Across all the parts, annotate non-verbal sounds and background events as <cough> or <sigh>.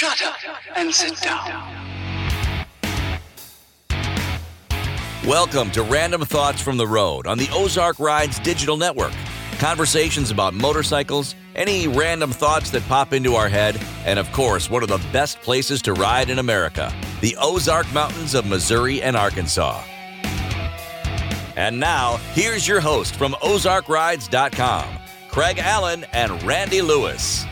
Shut up and sit down. Welcome to Random Thoughts from the Road on the Ozark Rides digital network. Conversations about motorcycles, any random thoughts that pop into our head, and of course, one of the best places to ride in America the Ozark Mountains of Missouri and Arkansas. And now, here's your host from OzarkRides.com, Craig Allen and Randy Lewis.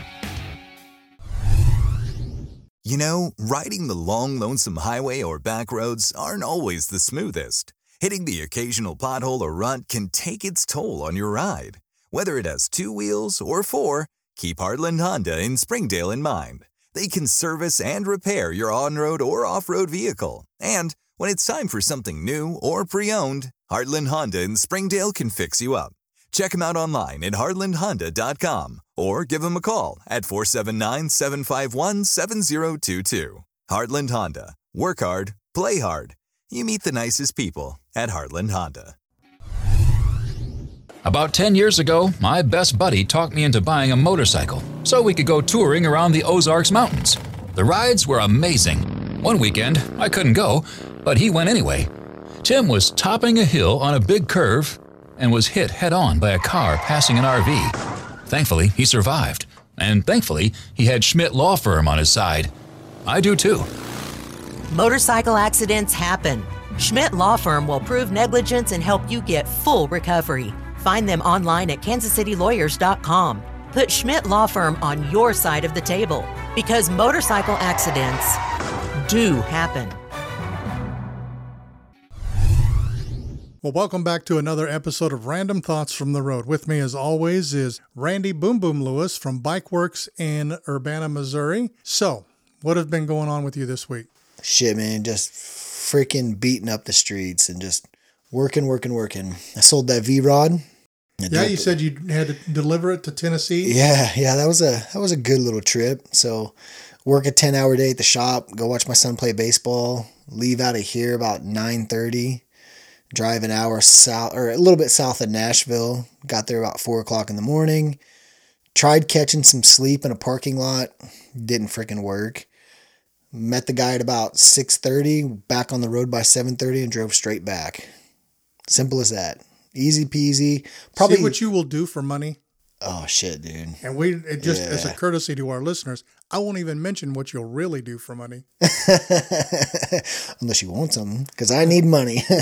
You know, riding the long, lonesome highway or back roads aren't always the smoothest. Hitting the occasional pothole or rut can take its toll on your ride. Whether it has two wheels or four, keep Heartland Honda in Springdale in mind. They can service and repair your on road or off road vehicle. And when it's time for something new or pre owned, Heartland Honda in Springdale can fix you up. Check them out online at heartlandhonda.com or give them a call at 479 751 7022. Heartland Honda. Work hard, play hard. You meet the nicest people at Heartland Honda. About 10 years ago, my best buddy talked me into buying a motorcycle so we could go touring around the Ozarks Mountains. The rides were amazing. One weekend, I couldn't go, but he went anyway. Tim was topping a hill on a big curve and was hit head on by a car passing an RV. Thankfully, he survived, and thankfully, he had Schmidt Law Firm on his side. I do too. Motorcycle accidents happen. Schmidt Law Firm will prove negligence and help you get full recovery. Find them online at kansascitylawyers.com. Put Schmidt Law Firm on your side of the table because motorcycle accidents do happen. Well, welcome back to another episode of Random Thoughts from the Road. With me, as always, is Randy Boom Boom Lewis from Bike Works in Urbana, Missouri. So, what has been going on with you this week? Shit, man, just freaking beating up the streets and just working, working, working. I sold that V Rod. Yeah, you said you had to deliver it to Tennessee. Yeah, yeah, that was a that was a good little trip. So, work a ten hour day at the shop, go watch my son play baseball, leave out of here about nine thirty, drive an hour south or a little bit south of Nashville. Got there about four o'clock in the morning. Tried catching some sleep in a parking lot, didn't freaking work. Met the guy at about six thirty, back on the road by seven thirty, and drove straight back. Simple as that. Easy peasy. Probably See what you will do for money. Oh shit, dude. And we it just as a courtesy to our listeners, I won't even mention what you'll really do for money. <laughs> Unless you want something, because I need money. <laughs>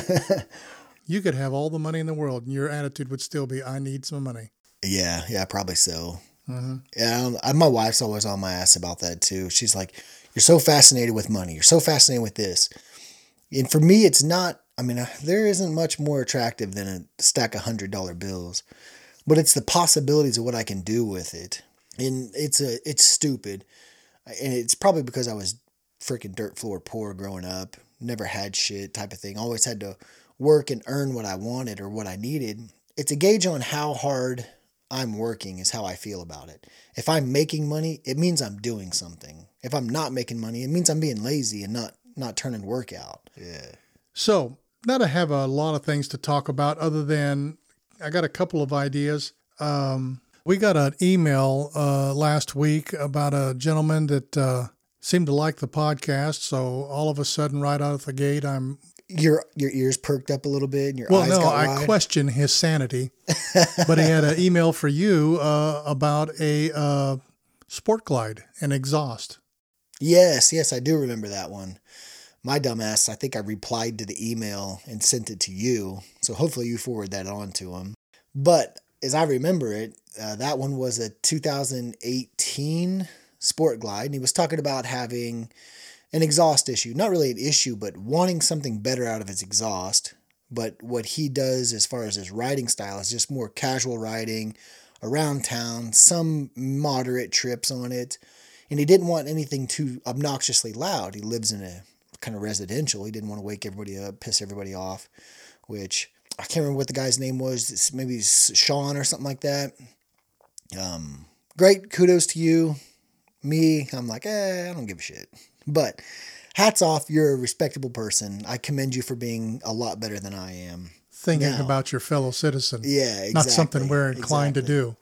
You could have all the money in the world, and your attitude would still be, "I need some money." yeah, yeah, probably so. Mhm. Yeah, I- my wife's always on my ass about that too. She's like, "You're so fascinated with money. You're so fascinated with this." And for me, it's not. I mean, uh, there isn't much more attractive than a stack of hundred dollar bills, but it's the possibilities of what I can do with it. And it's a, it's stupid, and it's probably because I was freaking dirt floor poor growing up. Never had shit type of thing. Always had to work and earn what I wanted or what I needed. It's a gauge on how hard I'm working is how I feel about it. If I'm making money, it means I'm doing something. If I'm not making money, it means I'm being lazy and not not turning work out. Yeah. So, now to have a lot of things to talk about, other than I got a couple of ideas. Um, we got an email uh, last week about a gentleman that uh, seemed to like the podcast. So, all of a sudden, right out of the gate, I'm Your your ears perked up a little bit and your well, eyes no, got I wide. question his sanity. <laughs> but he had an email for you uh, about a uh, sport glide and exhaust. Yes, yes, I do remember that one. My dumbass, I think I replied to the email and sent it to you. So hopefully you forward that on to him. But as I remember it, uh, that one was a 2018 Sport Glide. And he was talking about having an exhaust issue. Not really an issue, but wanting something better out of his exhaust. But what he does as far as his riding style is just more casual riding around town, some moderate trips on it and he didn't want anything too obnoxiously loud. He lives in a kind of residential. He didn't want to wake everybody up, piss everybody off, which I can't remember what the guy's name was. It's maybe Sean or something like that. Um, great, kudos to you. Me, I'm like, eh, I don't give a shit. But hats off, you're a respectable person. I commend you for being a lot better than I am. Thinking Now- about your fellow citizen. Yeah, Not something we're inclined to do.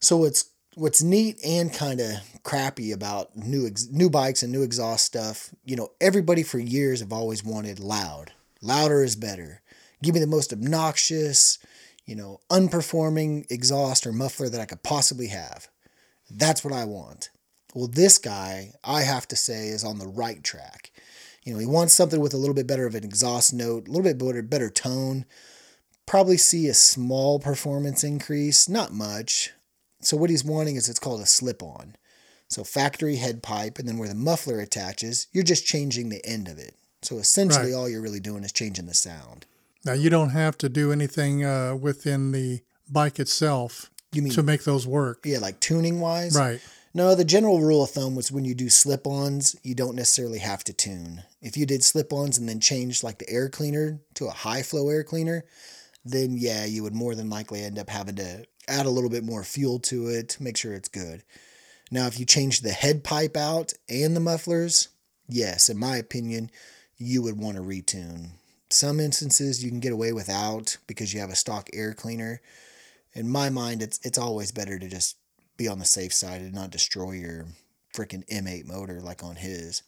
So what's what's neat and kind of crappy about new ex- new bikes and new exhaust stuff, you know, everybody for years have always wanted loud. Louder is better. Give me the most obnoxious, you know, unperforming exhaust or muffler that I could possibly have. That's what I want. Well, this guy, I have to say, is on the right track. You know, he wants something with a little bit better of an exhaust note, a little bit better, better tone. Probably see a small performance increase, not much. So what he's wanting is it's called a slip-on. So factory head pipe, and then where the muffler attaches, you're just changing the end of it. So essentially, Right. all you're really doing is changing the sound. Now you don't have to do anything uh, within the bike itself You mean to make those work. yeah, like tuning wise? Right. No, the general rule of thumb was when you do slip ons, you don't necessarily have to tune. If you did slip ons and then changed like the air cleaner to a high flow air cleaner, then yeah, you would more than likely end up having to add a little bit more fuel to it to make sure it's good. Now, if you change the head pipe out and the mufflers, yes, in my opinion, you would want to retune. Some instances you can get away without because you have a stock air cleaner. In my mind, it's it's always better to just be on the safe side and not destroy your freaking M8 motor like on his.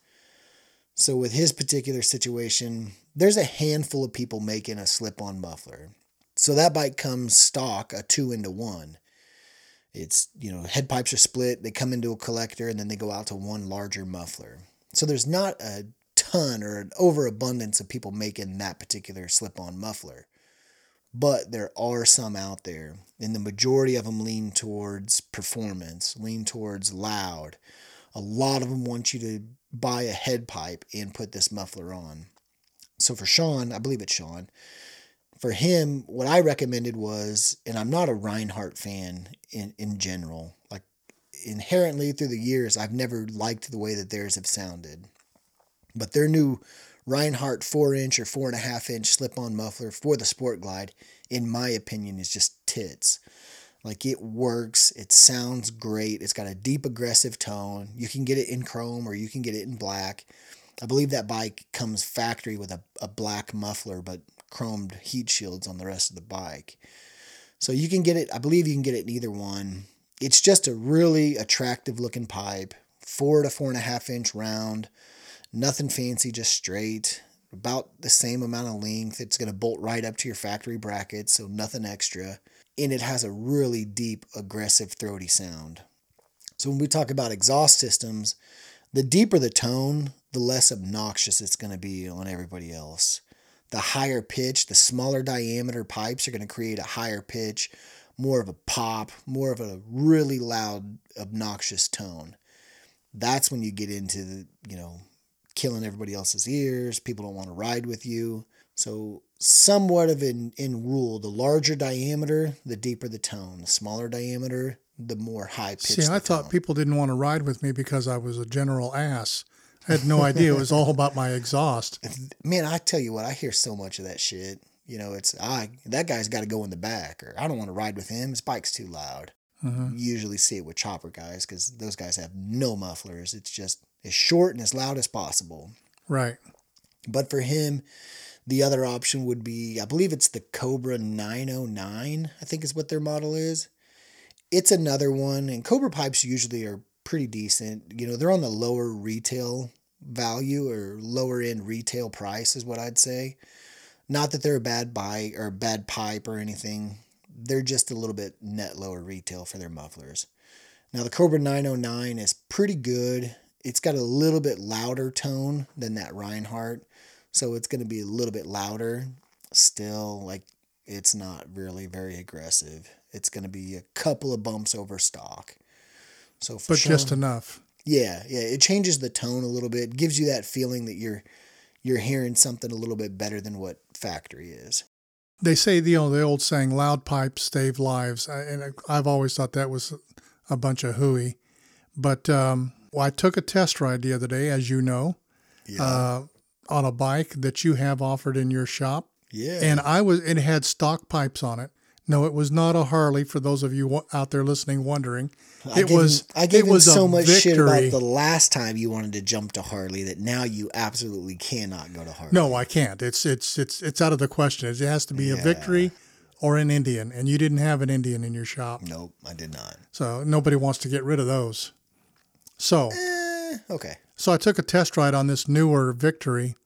So with his particular situation, there's a handful of people making a slip-on muffler. So that bike comes stock a two into one. It's you know head pipes are split, they come into a collector, and then they go out to one larger muffler. So there's not a ton or an overabundance of people making that particular slip-on muffler but there are some out there, and the majority of them lean towards performance, lean towards loud. A lot of them want you to buy a head pipe and put this muffler on. So for Sean, I believe it's Sean, for him, what I recommended was, and I'm not a Rinehart fan in, in general, like inherently through the years, I've never liked the way that theirs have sounded. But their new Rinehart four inch or four and a half inch slip on muffler for the Sport Glide, in my opinion, is just tits. Like it works, it sounds great, it's got a deep aggressive tone. You can get it in chrome or you can get it in black. I believe that bike comes factory with a, a black muffler, but chromed heat shields on the rest of the bike. So you can get it, I believe you can get it in either one. It's just a really attractive looking pipe, four to four and a half inch round, nothing fancy, just straight, about the same amount of length. It's going to bolt right up to your factory bracket, so nothing extra. And it has a really deep, aggressive, throaty sound. So when we talk about exhaust systems, the deeper the tone, the less obnoxious it's going to be on everybody else. The higher pitch, the smaller diameter pipes are going to create a higher pitch, more of a pop, more of a really loud, obnoxious tone. That's when you get into the, you know, killing everybody else's ears. People don't want to ride with you. So, somewhat of in, in rule, the larger diameter, the deeper the tone. The smaller diameter, the more high pitched. See, I thought people didn't want to ride with me because I was a general ass. I had no <laughs> idea it was all about my exhaust. man, I tell you what, I hear so much of that shit. You know, it's I that guy's got to go in the back, or I don't want to ride with him. His bike's too loud. You usually see it with chopper guys because those guys have no mufflers. It's just as short and as loud as possible. Right. But for him, the other option would be I believe it's the Cobra 909, I think is what their model is. It's another one, and Cobra pipes usually are pretty decent. You know, they're on the lower retail value or lower end retail price, is what I'd say. Not that they're a bad buy or bad pipe or anything. They're just a little bit net lower retail for their mufflers. Now, the Cobra 909 is pretty good. It's got a little bit louder tone than that Rinehart. So it's going to be a little bit louder. Still, like, it's not really very aggressive. It's going to be a couple of bumps over stock. So for But just enough. yeah, yeah, it changes the tone a little bit. Gives you that feeling that you're you're hearing something a little bit better than what factory is. They say, you know, the old saying, loud pipes save lives. I- And I've always thought that was a bunch of hooey. But um, well, I took a test ride the other day, as you know, Yeah. uh, on a bike that you have offered in your shop. yeah. And I was, it had stock pipes on it. No, it was not a Harley. For those of you out there listening, wondering, I it gave was. I gave it was so much shit about the last time you wanted to jump to Harley that now you absolutely cannot go to Harley. No, I can't. It's it's it's it's out of the question. It has to be a victory or an Indian, and you didn't have an Indian in your shop. Nope, I did not. So nobody wants to get rid of those. So, Eh, okay. so I took a test ride on this newer Victory,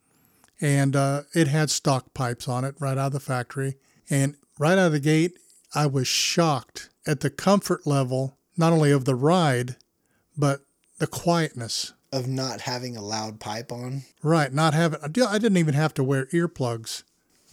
and uh, it had stock pipes on it right out of the factory. And right out of the gate, I was shocked at the comfort level, not only of the ride, but the quietness. Of not having a loud pipe on. Right, not having. I didn't even have to wear earplugs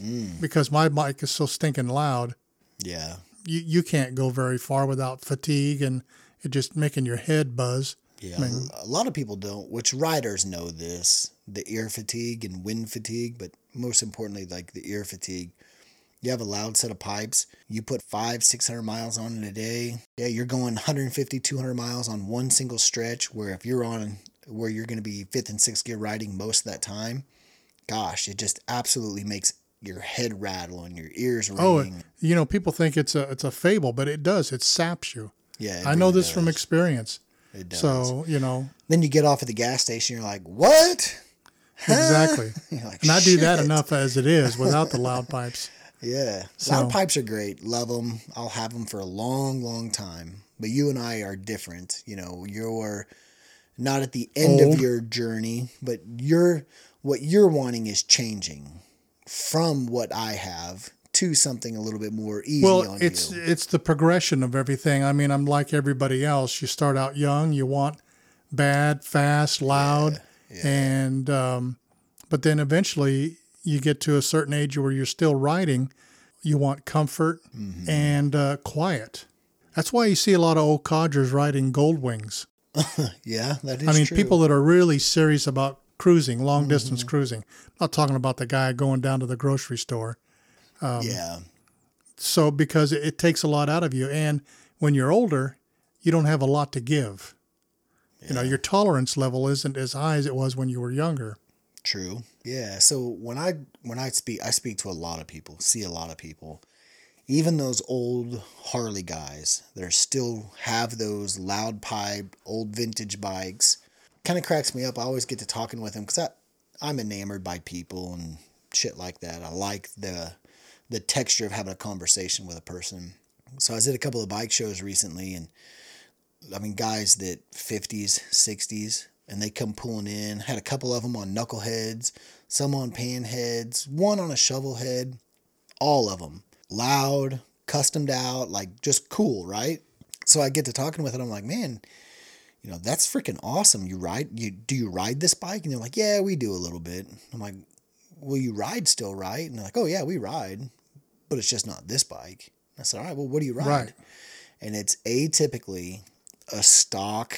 Mm. because my mic is so stinking loud. Yeah. You you can't go very far without fatigue and it just making your head buzz. Yeah, a lot of people don't, which riders know this the ear fatigue and wind fatigue, but most importantly, like the ear fatigue. You have a loud set of pipes, you put five, 600 miles on in a day. Yeah, you're going 150, 200 miles on one single stretch. Where if you're on where you're going to be fifth and sixth gear riding most of that time, gosh, it just absolutely makes your head rattle and your ears oh, ring. Oh, you know, people think it's a it's a fable, but it does. It saps you. yeah, I know really this from experience. It does. So you know then you get off at the gas station, you're like, what? exactly. <laughs> Like, And I do that enough as it is without the loud pipes. <laughs> Yeah, So- loud pipes are great. Love them. I'll have them for a long, long time. But you and I are different. You know, you're not at the end Old. of your journey, but you're what you're wanting is changing from what I have to something a little bit more easy Well, on it's you. it's the progression of everything. I mean, I'm like everybody else. You start out young, you want bad, fast, loud, and um, but then eventually you get to a certain age where you're still riding. You want comfort Mm-hmm. and uh, quiet. That's why you see a lot of old codgers riding gold wings. <laughs> Yeah, that is I mean, true. people that are really serious about cruising, long distance Mm-hmm. cruising. I'm not talking about the guy going down to the grocery store. Um, yeah, So because it, it takes a lot out of you, and when you're older, you don't have a lot to give. You know, your tolerance level isn't as high as it was when you were younger. True. Yeah. So when I when I speak, I speak to a lot of people, see a lot of people, even those old Harley guys that are still have those loud pipe old vintage bikes. Kind of cracks me up. I always get to talking with them because I I'm enamored by people and shit like that. I like the the texture of having a conversation with a person. So I was at a couple of bike shows recently and I mean, guys that 50s, 60s, and they come pulling in. Had a couple of them on knuckleheads, some on panheads, one on a shovel head, all of them loud, customed out, like just cool, right? So I get to talking with it. I'm like, man, you know, that's freaking awesome. You ride, you do you ride this bike? And they're like, yeah, we do a little bit. I'm like, well, you ride still, right? And they're like, oh yeah, we ride, but it's just not this bike. I said, all right, well, what do you ride? Right. And it's atypically a stock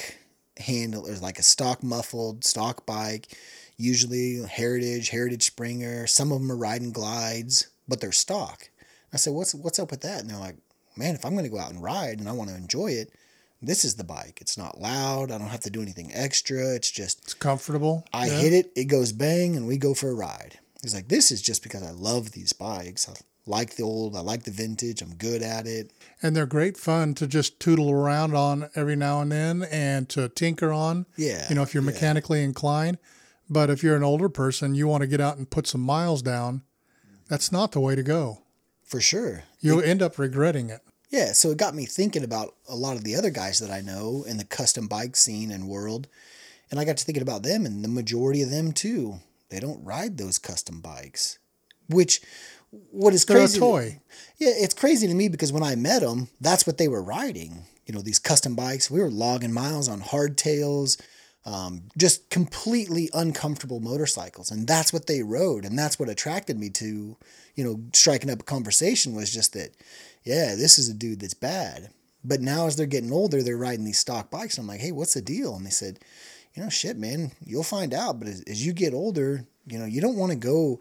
handle or like a stock muffled stock bike usually heritage heritage springer some of them are riding glides but they're stock i said what's what's up with that and they're like man if i'm going to go out and ride and i want to enjoy it this is the bike it's not loud i don't have to do anything extra it's just It's comfortable. i Yeah. hit it it goes bang and we go for a ride he's like this is just because i love these bikes i like the old i like the vintage i'm good at it and they're great fun to just tootle around on every now and then and to tinker on. yeah You know, if you're yeah. mechanically inclined. But if you're an older person, you want to get out and put some miles down. That's not the way to go. for sure You'll end up regretting it. Yeah, so it got me thinking about a lot of the other guys that I know in the custom bike scene and world. And I got to thinking about them, and the majority of them too. They don't ride those custom bikes, which what is They're crazy. to- toy. yeah, it's crazy to me because when I met them, that's what they were riding. You know, these custom bikes. We were logging miles on hardtails, um, just completely uncomfortable motorcycles, and that's what they rode, and that's what attracted me to, you know, striking up a conversation was just that, yeah, this is a dude that's bad. But now as they're getting older, they're riding these stock bikes. I'm like, hey, what's the deal? And they said, you know, shit, man, you'll find out. But as, as you get older, you know, you don't want to go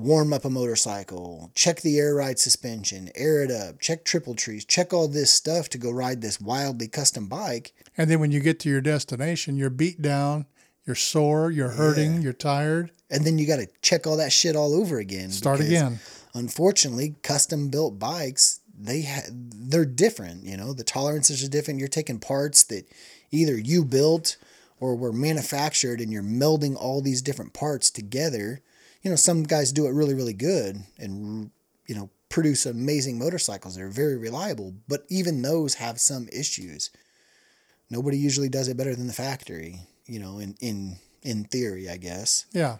warm up a motorcycle, check the air ride suspension, air it up, check triple trees, check all this stuff to go ride this wildly custom bike. And then when you get to your destination, you're beat down, you're sore, you're hurting, you're tired. And then you got to check all that shit all over again. Start again. Unfortunately, custom built bikes, they ha- they're different, you know. The tolerances are different. You're taking parts that either you built or were manufactured and you're melding all these different parts together. You know, some guys do it really really good and you know, produce amazing motorcycles. They're very reliable, but even those have some issues. Nobody usually does it better than the factory, you know, in in in theory, I guess. Yeah.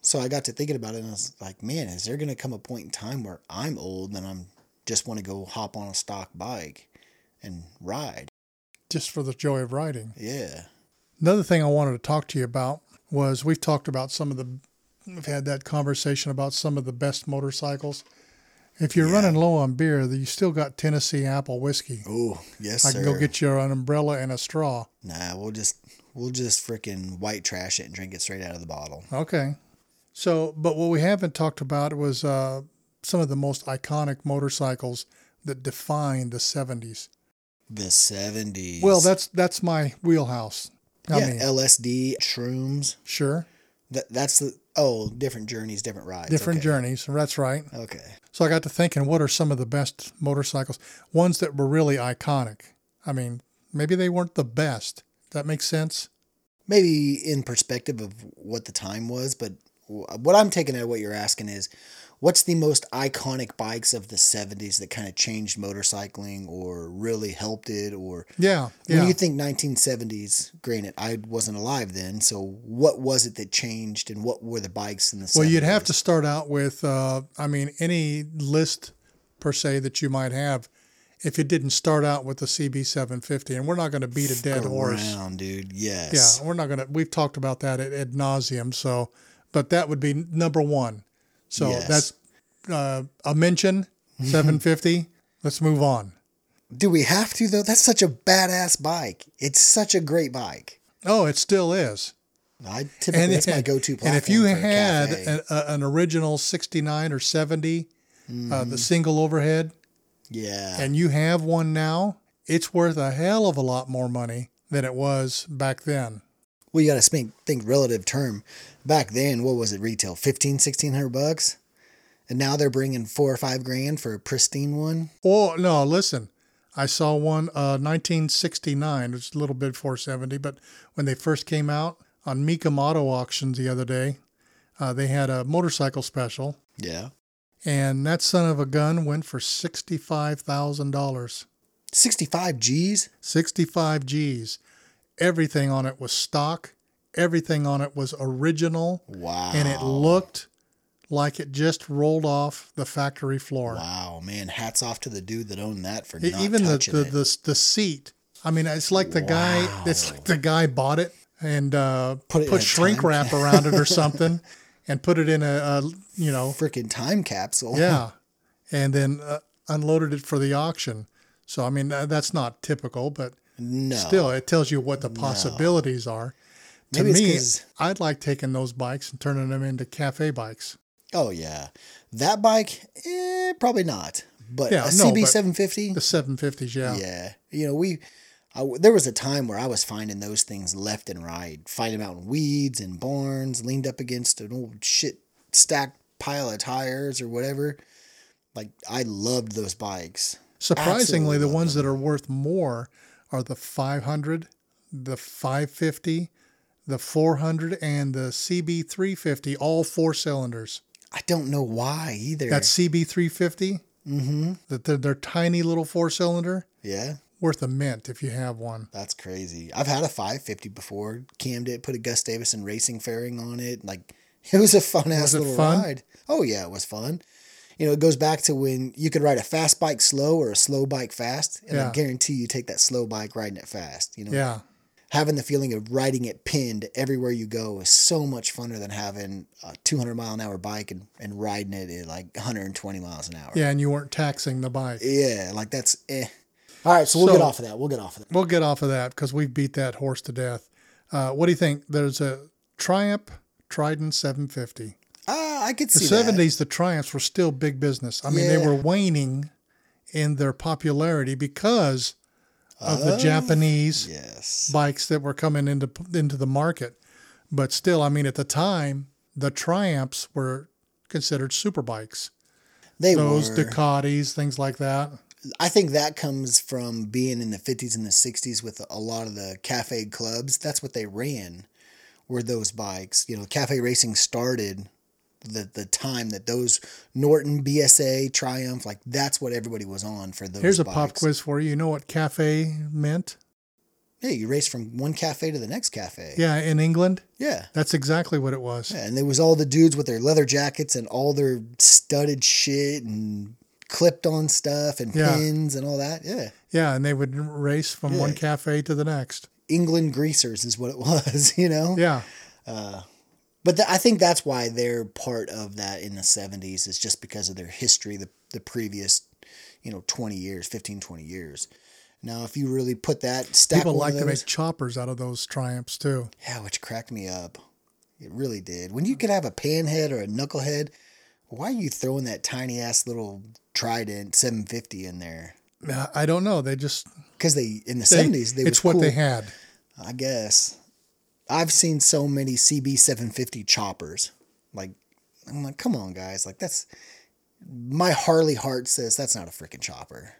So I got to thinking about it and I was like, man, is there going to come a point in time where I'm old and I'm just want to go hop on a stock bike and ride? Just for the joy of riding. Yeah. Another thing I wanted to talk to you about was we've talked about some of the, we've had that conversation about some of the best motorcycles. If you're Yeah. running low on beer, you still got Tennessee apple whiskey. Oh, yes, I sir. can go get you an umbrella and a straw. Nah, we'll just we'll just freaking white trash it and drink it straight out of the bottle. Okay. So, but what we haven't talked about was uh, some of the most iconic motorcycles that defined the 70s. The seventies. Well, that's that's my wheelhouse. I yeah, mean, LSD shrooms. sure. That that's the oh different journeys, different rides. Different okay. journeys. That's right. Okay. So I got to thinking, what are some of the best motorcycles? Ones that were really iconic. I mean, maybe they weren't the best. That makes sense. Maybe in perspective of what the time was, but what I'm taking out of what you're asking is, what's the most iconic bikes of the '70s that kind of changed motorcycling or really helped it, or Yeah. When you think 1970s, granted, I wasn't alive then. So, what was it that changed, and what were the bikes in the? Well, you'd have to start out with, uh, I mean, any list per se that you might have. If you didn't start out with the CB750, and we're not going to beat a dead horse. dude. Yes. Yeah, we're not going to. We've talked about that at, ad nauseum. So, but that would be number one. So Yes. that's uh, a mention. 750. Let's move on. Do we have to though? That's such a badass bike. It's such a great bike. Oh, it still is. I typically that's my go-to platform. And if you had an, a, an original 69 or 70, uh, Mm-hmm. the single overhead, yeah, and you have one now, it's worth a hell of a lot more money than it was back then. Well, you got to think, think relative term. Back then, what was it retail? 15, 1600 bucks, and now they're bringing four or five grand for a pristine one. Oh, no, listen. I saw one uh, 1969, it's a little bit before 70, but when they first came out on Mecum Auto Auctions the other day, uh, they had a motorcycle special, Yeah, and that son of a gun went for $65,000. 65 G's. 65 G's. Everything on it was stock. Everything on it was original. Wow, And it looked like it just rolled off the factory floor. wow, man! Hats off to the dude that owned that for E- not Even the, the, it. the, the seat. I mean, it's like the guy, it's like the guy bought it and uh, Put put, it in shrink wrap around it or <laughs> something and put it in a, a you know, freaking time capsule. yeah. <laughs> And then uh, unloaded it for the auction. So, I mean, that's not typical, but no, still it tells you what the possibilities are to Maybe me i'd like taking those bikes and turning them into cafe bikes Oh yeah, that bike, eh, probably not. But Yeah, a no, CB seven fifty, the 750s yeah yeah. You know, we I, there was a time where I was finding those things left and right, finding them out in weeds and barns, leaned up against an old shit stacked pile of tires or whatever. Like I loved those bikes. surprisingly Absolutely the ones that are worth more are the 500 the 550 the 400 and the cb350 all four cylinders I don't know why either. that cb350 mm-hmm. that they're, they're tiny little four cylinder yeah, worth a mint if you have one that's crazy. I've had a 550 before. Cammed it, put a Gus Davison racing fairing on it. Like <laughs> it was a fun ass little fun? ride. Oh yeah, it was fun. You know, it goes back to when you could ride a fast bike slow or a slow bike fast, and I guarantee you take that slow bike riding it fast. You know, yeah having the feeling of riding it pinned everywhere you go is so much funner than having a 200 mile an hour bike and, and riding it at like 120 miles an hour. yeah and you weren't taxing the bike Yeah, like that's eh. All right, so we'll So- get off of that. We'll get off of that. We'll get off of that because we've beat that horse to death. Uh, what do you think? There's a Triumph Trident 750. I could The see that. 70s, the Triumphs were still big business. I mean, they were waning in their popularity because of the Oh, Japanese Yes. bikes that were coming into into the market. But still, I mean, at the time, the Triumphs were considered super bikes. They Those were. Ducatis, things like that. I think that comes from being in the 50s and the 60s with a lot of the cafe clubs. That's what they ran, were those bikes. You know, cafe racing started the the time that those Norton BSA Triumph like that's what everybody was on for those. Here's a pop quiz for you. You know what cafe meant? Yeah, you race from one cafe to the next cafe. Yeah, in England, yeah. that's exactly what it was. Yeah, and there was all the dudes with their leather jackets and all their studded shit and clipped on stuff and Yeah. pins and all that. Yeah. Yeah, and they would race from one cafe to the next. England greasers is what it <laughs> was, you know? Yeah. Uh, But th- I think that's why they're part of that in the 70s is just because of their history, the, the previous, you know, 20 years, 15, 20 years. Now, if you really put that stack People like of to make choppers out of those triumphs too. Yeah, which cracked me up. It really did. When you could have a panhead or a knucklehead, why are you throwing that tiny ass little Trident 750 in there? I don't know. They just Because they in the they, 70s they it's what they had. I guess. I've seen so many CB 750 choppers. Like I'm like, come on, guys. Like that's my Harley heart says that's not a freaking chopper.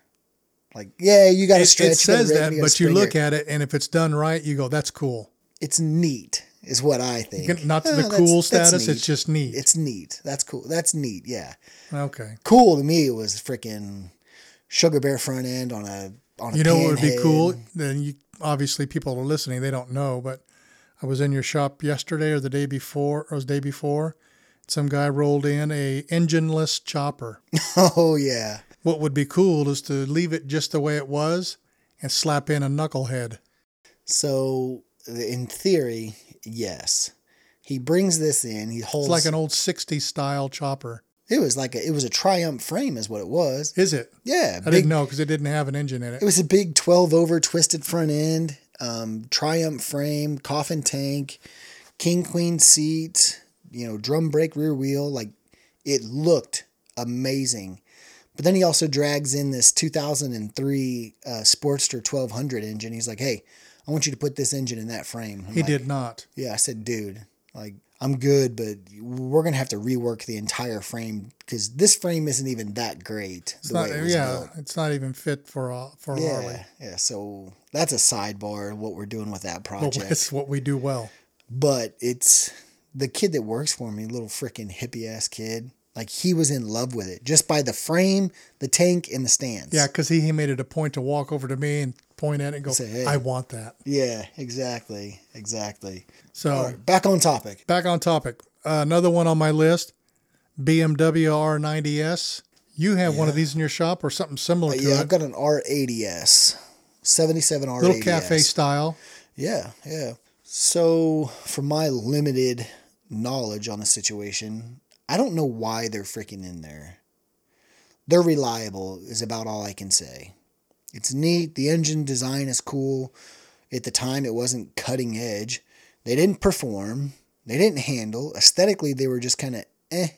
Like, yeah, you got to stretch. it says that, but you look at it, and if it's done right, you go, "That's cool." it's neat, is what I think. Not to Oh, the that's- cool that's status. neat. It's just neat. It's neat. That's cool. That's neat. Yeah. okay. Cool to me was freaking sugar bear front end on a on a You know what would be cool? Then you obviously people are listening. They don't know, but I was in your shop yesterday or the day before, or the day before. Some guy rolled in a engineless chopper. <laughs> Oh yeah. What would be cool is to leave it just the way it was and slap in a knucklehead. So in theory, yes. He brings this in. He holds It's like an old 60s style chopper. It was like a, it was a Triumph frame, is what it was. Is it? Yeah, I big, didn't know because it didn't have an engine in it. It was a big twelve over twisted front end, um, Triumph frame, coffin tank, king queen seat, you know, drum brake rear wheel. Like it looked amazing. But then he also drags in this 2003 uh, Sportster 1200 engine. He's like, "Hey, I want you to put this engine in that frame." I'm he like, did not. Yeah, I said, "Dude, like I'm good, but we're gonna have to rework the entire frame because this frame isn't even that great It's the not. way it Yeah, built." it's not even fit for uh, for Yeah, Harley. yeah. So that's a sidebar. Of what we're doing with that <laughs> project, it's what we do well. but it's the kid that works for me, little freaking hippie ass kid. Like he was in love with it just by the frame, the tank, and the stands. Yeah, because he, he made it a point to walk over to me and point at it and go, Say, "Hey." "I want that." yeah, exactly, exactly. So right, back on topic. back on topic. Uh, another one on my list: BMW R90S. You have one of these in your shop or something similar to Uh, yeah, it? I've got an R80s, 77 R80s. Little cafe style. Yeah, yeah. So, from my limited knowledge on the situation, I don't know why they're freaking in there. They're reliable, is about all I can say. It's neat. The engine design is cool. At the time, it wasn't cutting edge. They didn't perform, they didn't handle. Aesthetically, they were just kind of eh,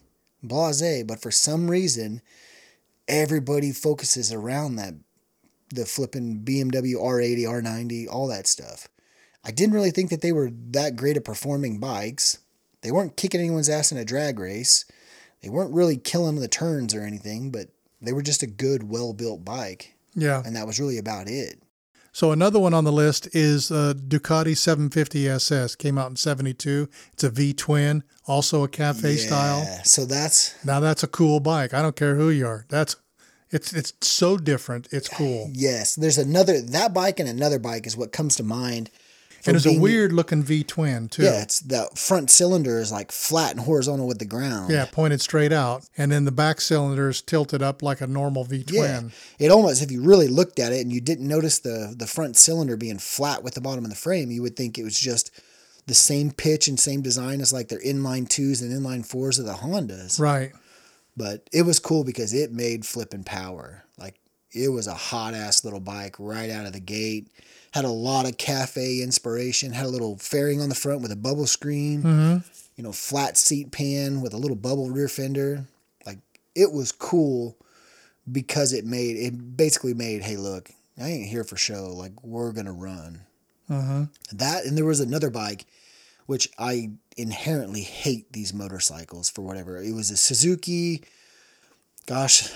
blase. But for some reason, everybody focuses around that the flipping BMW R80, R90, all that stuff. I didn't really think that they were that great at performing bikes. They weren't kicking anyone's ass in a drag race. They weren't really killing the turns or anything, but they were just a good, well built bike. Yeah. And that was really about it. So another one on the list is uh, Ducati 750 SS. Came out in '72. It's a V twin, also a cafe style. Yeah, So that's, Now that's a cool bike. I don't care who you are. That's it's it's so different. It's cool. yes, there's another, that bike and another bike is what comes to mind. For And it's a weird looking V twin too. Yeah, it's the front cylinder is like flat and horizontal with the ground. Yeah, pointed straight out, and then the back cylinder is tilted up like a normal V twin. Yeah. It almost, if you really looked at it and you didn't notice the the front cylinder being flat with the bottom of the frame, you would think it was just the same pitch and same design as like their inline twos and inline fours of the Hondas. Right. But it was cool because it made flipping power. Like it was a hot ass little bike right out of the gate. Had a lot of cafe inspiration. Had a little fairing on the front with a bubble screen. Mm-hmm. You know, flat seat pan with a little bubble rear fender. Like it was cool because it made it basically made. Hey, look, I ain't here for show. Like we're gonna run. Uh-huh. That and there was another bike, which I inherently hate these motorcycles for whatever. It was a Suzuki, gosh,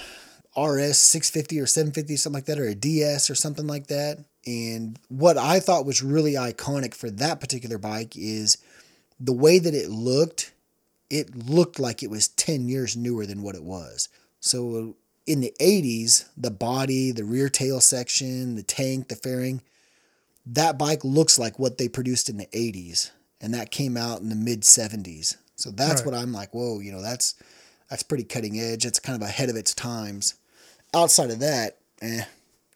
RS 650 or 750, something like that, or a DS or something like that. And what I thought was really iconic for that particular bike is the way that it looked it looked like it was 10 years newer than what it was. So in the 80s, the body, the rear tail section, the tank, the fairing, that bike looks like what they produced in the 80s. And that came out in the mid 70s. So that's Right. what I'm like, whoa, you know, that's that's pretty cutting edge. It's kind of ahead of its times. Outside of that, eh,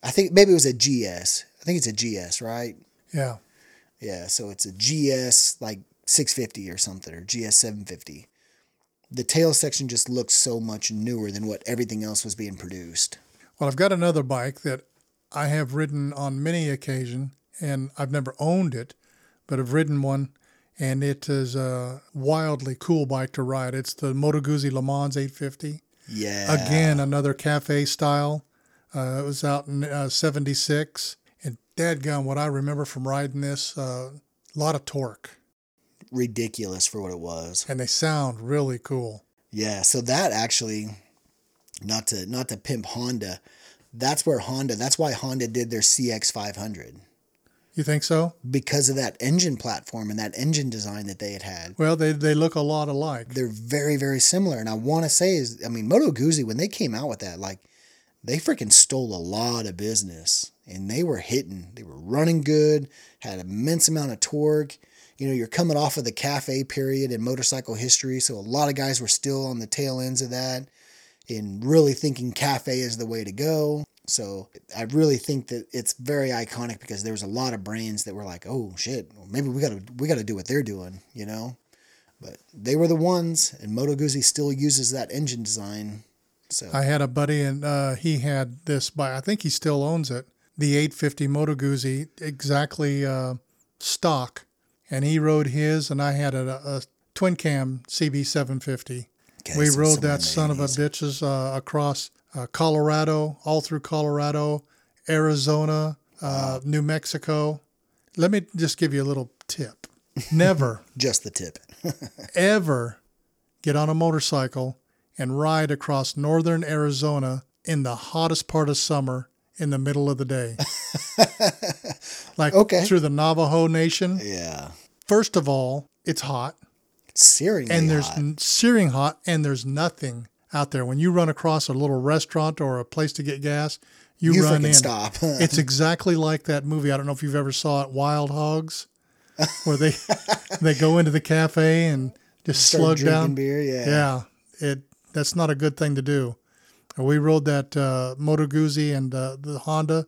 I think maybe it was a GS. I think it's a GS, right? Yeah. Yeah, so it's a GS like 650 or something, or GS 750. The tail section just looks so much newer than what everything else was being produced. Well, I've got another bike that I have ridden on many occasion, and I've never owned it, but I've ridden one, and it is a wildly cool bike to ride. It's the Moto Guzzi Le Mans 850. Yeah. Again, another cafe style. Uh, it was out in uh, 76. And dadgum, what I remember from riding this, a uh, lot of torque. Ridiculous for what it was. And they sound really cool. Yeah, so that actually, not to not to pimp Honda, that's where Honda. That's why Honda did their CX 500 You think so? because of that engine platform and that engine design that they had had. Well, they, they look a lot alike. they're very very similar and i want to say is i mean moto guzzi when they came out with that like they freaking stole a lot of business and they were hitting they were running good had immense amount of torque you know you're coming off of the cafe period in motorcycle history so a lot of guys were still on the tail ends of that and really thinking cafe is the way to go so i really think that it's very iconic because there was a lot of brands that were like oh shit maybe we gotta we gotta do what they're doing you know but they were the ones, and Moto Guzzi still uses that engine design. So I had a buddy, and uh, he had this bike. I think he still owns it. The 850 Moto Guzzi, exactly uh, stock, and he rode his, and I had a, a twin cam CB750. Okay, we so rode that son of a bitches uh, across uh, Colorado, all through Colorado, Arizona, uh, New Mexico. Let me just give you a little tip. <laughs> Never, just the tip. <laughs> ever get on a motorcycle and ride across northern Arizona in the hottest part of summer in the middle of the day. <laughs> like Okay. through the Navajo Nation. yeah, First of all, it's hot it's searingly and there's hot. searing hot and there's nothing out there. When you run across a little restaurant or a place to get gas, you, You run in. stop. <laughs> it's exactly like that movie. I don't know if you've ever saw it, Wild Hogs, <laughs> where they they go into the cafe and just Start slug down. beer. Yeah, Yeah, it that's not a good thing to do. We rode that uh, Moto Guzzi and uh, the Honda.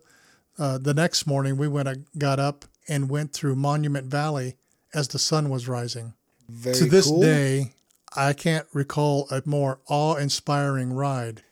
Uh, the next morning, we went, uh, got up and went through Monument Valley as the sun was rising. Very to this cool. day, I can't recall a more awe-inspiring ride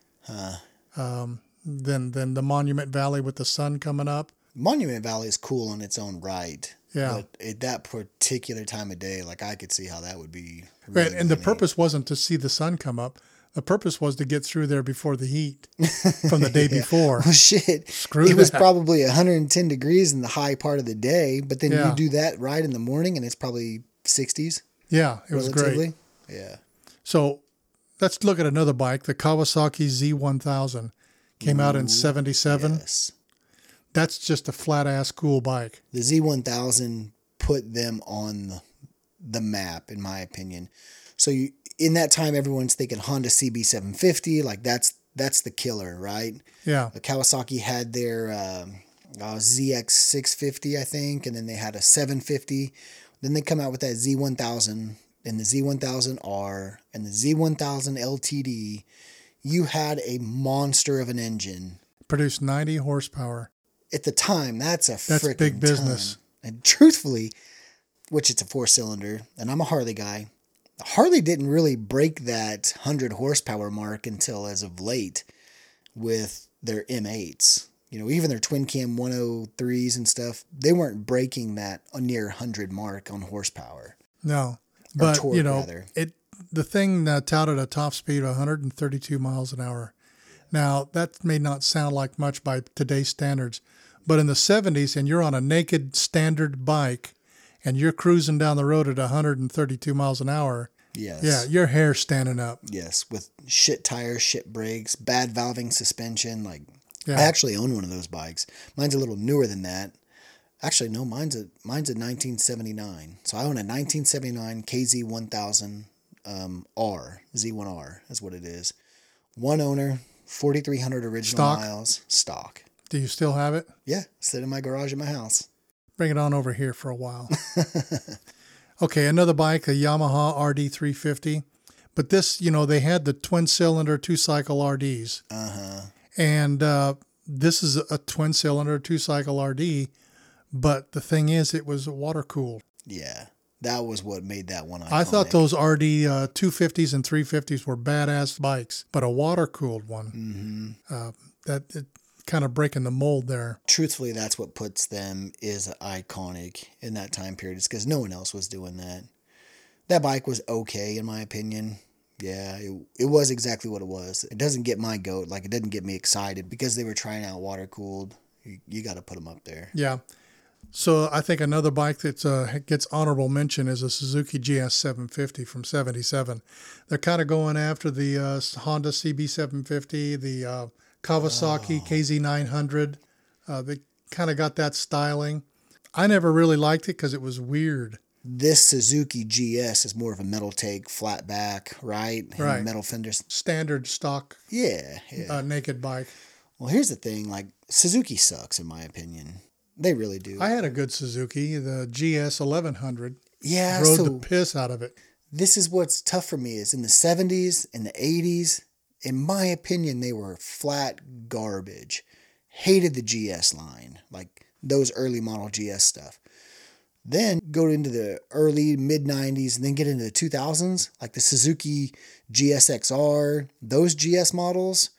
um, than than the Monument Valley with the sun coming up. Monument Valley is cool in its own right. Yeah. But at that particular time of day, like I could see how that would be. Right, really, and the purpose wasn't to see the sun come up. The purpose was to get through there before the heat <laughs> from the day before. Oh shit! Screw it was probably 110 degrees in the high part of the day, but then Yeah. you do that right in the morning, and it's probably 60s. Yeah, it was great. Yeah. So let's look at another bike, the Kawasaki Z1000. Came out in 77. Yes. That's just a flat ass cool bike. The Z1000 put them on the, the map, in my opinion. So you, in that time, everyone's thinking Honda CB750, like that's that's the killer, right? Yeah. Kawasaki had their um, uh, ZX650, I think, and then they had a 750. Then they come out with that Z1000 and the Z1000R and the Z1000 LTD. You had a monster of an engine Produced 90 horsepower. at the time, that's a That's big business. ton. And truthfully, which it's a four cylinder, and I'm a Harley guy. Harley didn't really break that 100 horsepower mark until as of late with their M8s. You know, even their twin cam 103s and stuff, they weren't breaking that near 100 mark on horsepower. No. But, torque, you know, rather. it the thing uh, touted a top speed of 132 miles an hour. Now, that may not sound like much by today's standards, but in the 70s, and you're on a naked standard bike and you're cruising down the road at 132 miles an hour, Yes. yeah, your hair standing up. Yes, with shit tires, shit brakes, bad valving suspension. Like, Yeah. I actually own one of those bikes. Mine's a little newer than that. Actually, no, mine's a mine's a 1979. So I own a 1979 KZ 1000 um, R, Z1R is what it is. One owner, 4,300 original Stock? miles, stock. Do you still have it? Yeah, sit in my garage at my house. Bring it on over here for a while. <laughs> okay, another bike, a Yamaha RD350. But this, you know, they had the twin cylinder two cycle RDs. Uh huh. And uh, this is a twin cylinder two cycle RD. But the thing is, it was water cooled. Yeah, that was what made that one. Iconic. I thought those RD uh, 250s and 350s were badass bikes, but a water cooled one. hmm Uh, that it, kind of breaking the mold there. Truthfully, that's what puts them is iconic in that time period. It's because no one else was doing that. That bike was okay in my opinion. Yeah, it, it was exactly what it was. It doesn't get my goat, like it didn't get me excited because they were trying out water cooled. You, you got to put them up there. Yeah. So I think another bike that uh, gets honorable mention is a Suzuki GS 750 from 77. They're kind of going after the uh, Honda CB 750, the uh, Kawasaki KZ 900. Uh, they kind of got that styling. I never really liked it because it was weird. This Suzuki GS is more of a metal take, flat back, right? And Right. Metal fenders. Standard stock Yeah, yeah. uh, naked bike. well, here's the thing: like Suzuki sucks, in my opinion. They really do. I had a good Suzuki, the GS 1100. yeah. Rode so the piss out of it. this is what's tough for me is in the 70s and the 80s in my opinion they were flat garbage. Hated the gs line like those early model gs stuff. Then go into the early mid 90s and then get into the 2000s like the suzuki gsxr those gs models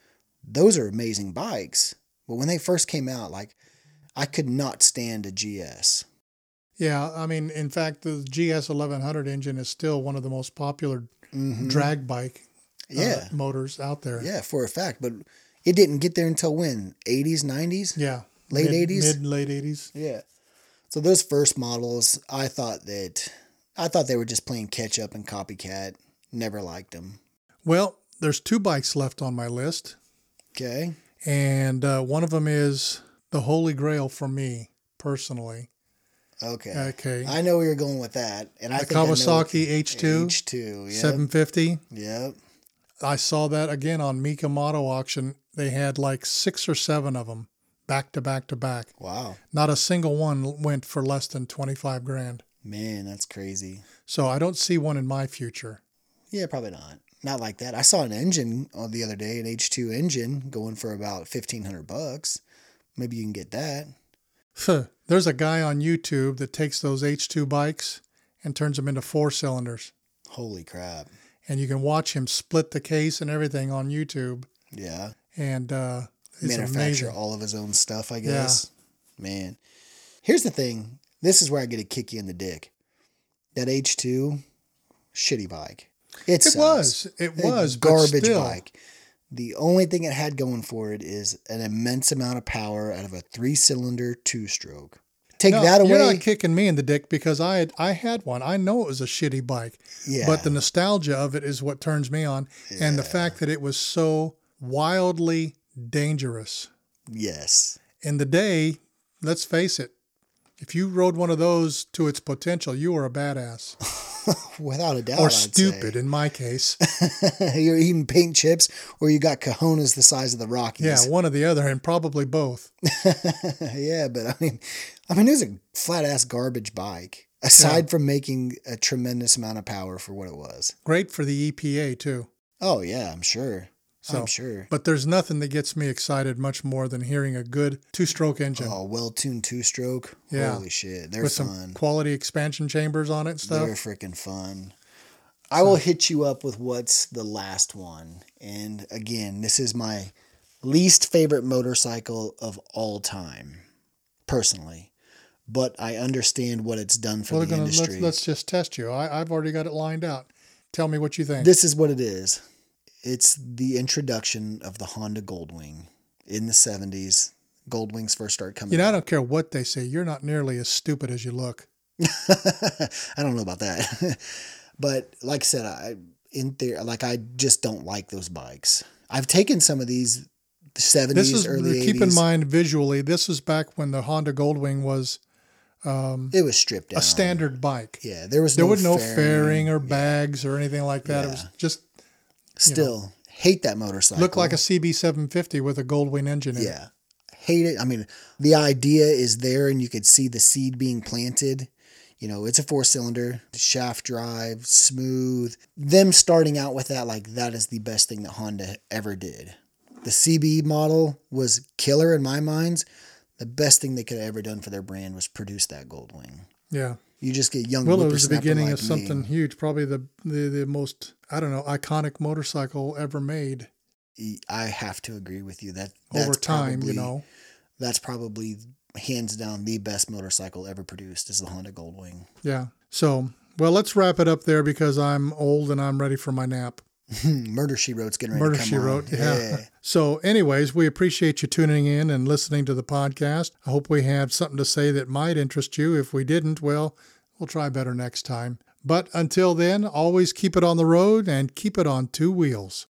those are amazing bikes. But when they first came out like i could not stand a gs Yeah, I mean, in fact, the GS 1100 engine is still one of the most popular Mhm. drag bike uh, yeah motors out there. Yeah, for a fact. But it didn't get there until when? 80s, 90s? Yeah. Late Mid- 80s? Mid late 80s. Yeah. So those first models, I thought that I thought they were just playing catch up and copycat. Never liked them. Well, there's two bikes left on my list, Okay. and uh, one of them is the holy grail for me personally. Okay. Okay. I know where you're going with that. And I The think I know- Kawasaki H2 H2. 750. Yep. I saw that again on Mecum Moto auction. They had like six or seven of them back to back to back. Wow. Not a single one went for less than 25 grand. Man, that's crazy. So I don't see one in my future. Yeah, probably not. Not like that. I saw an engine on the other day, an H2 engine, going for about fifteen hundred bucks. Maybe you can get that. There's a guy on YouTube that takes those H2 bikes and turns them into four cylinders. Holy crap! And you can watch him split the case and everything on YouTube. Yeah, And uh, manufacture amazing. all of his own stuff. I guess. Man, here's the thing. This is where I get a kick you in the dick. That H2, shitty bike. It, It was. It was. garbage bike. The only thing it had going for it is an immense amount of power out of a three-cylinder two-stroke. Take No, that away. You're not kicking me in the dick because I had, I had one. I know it was a shitty bike, yeah, but the nostalgia of it is what turns me on, and the fact that it was so wildly dangerous. yes, In the day, let's face it, if you rode one of those to its potential, you were a badass <laughs> without a doubt. or I'd stupid say. in my case. <laughs> You're eating paint chips, or you got cojones the size of the Rockies. Yeah, one or the other, and probably both. <laughs> yeah, but I mean, I mean, it was a flat ass garbage bike. Aside from making a tremendous amount of power for what it was. Great for the EPA too. Oh yeah, I'm sure. So, I'm sure. But there's nothing that gets me excited much more than hearing a good two-stroke engine Oh, well tuned two stroke. Yeah. Holy shit, they're with some fun. quality expansion chambers on it and stuff. They're freaking fun. I will hit you up with what's the last one. And again, this is my least favorite motorcycle of all time, personally. But I understand what it's done for the gonna industry. let's, let's just test you. I, I've already got it lined out. Tell me what you think. This is what it is. It's the introduction of the Honda Goldwing in the 70s. Goldwings first started coming you know, I don't care what they say. You're not nearly as stupid as you look. <laughs> I don't know about that. <laughs> but like I said, I in theory, like I just don't like those bikes. I've taken some of these 70s, This is early 80s. keep in mind visually. This is back when the Honda Goldwing was um, it was stripped down. a standard bike. Yeah, there was There no was no fairing. fairing or bags or anything like that. It was just Still hate that motorcycle. Look like a CB750 with a Goldwing engine in it. Yeah. Hate it. I mean, the idea is there and you could see the seed being planted. You know, it's a four cylinder, shaft drive, smooth. Them starting out with that, like, that is the best thing that Honda ever did. The CB model was killer in my minds. The best thing they could have ever done for their brand was produce that Goldwing. Yeah. You just get young. Well, it was the beginning like of something me. huge. Probably the, the the most I don't know iconic motorcycle ever made I have to agree with you that over time. probably- you know. that's probably hands down the best motorcycle ever produced is the Honda Goldwing. Yeah. So well, let's wrap it up there because I'm old and I'm ready for my nap. <laughs> Murder She Wrote's getting ready Murder to come She on. Wrote. Yeah. So, anyways, we appreciate you tuning in and listening to the podcast. I hope we had something to say that might interest you. If we didn't, well, we'll try better next time. But until then, always keep it on the road and keep it on two wheels.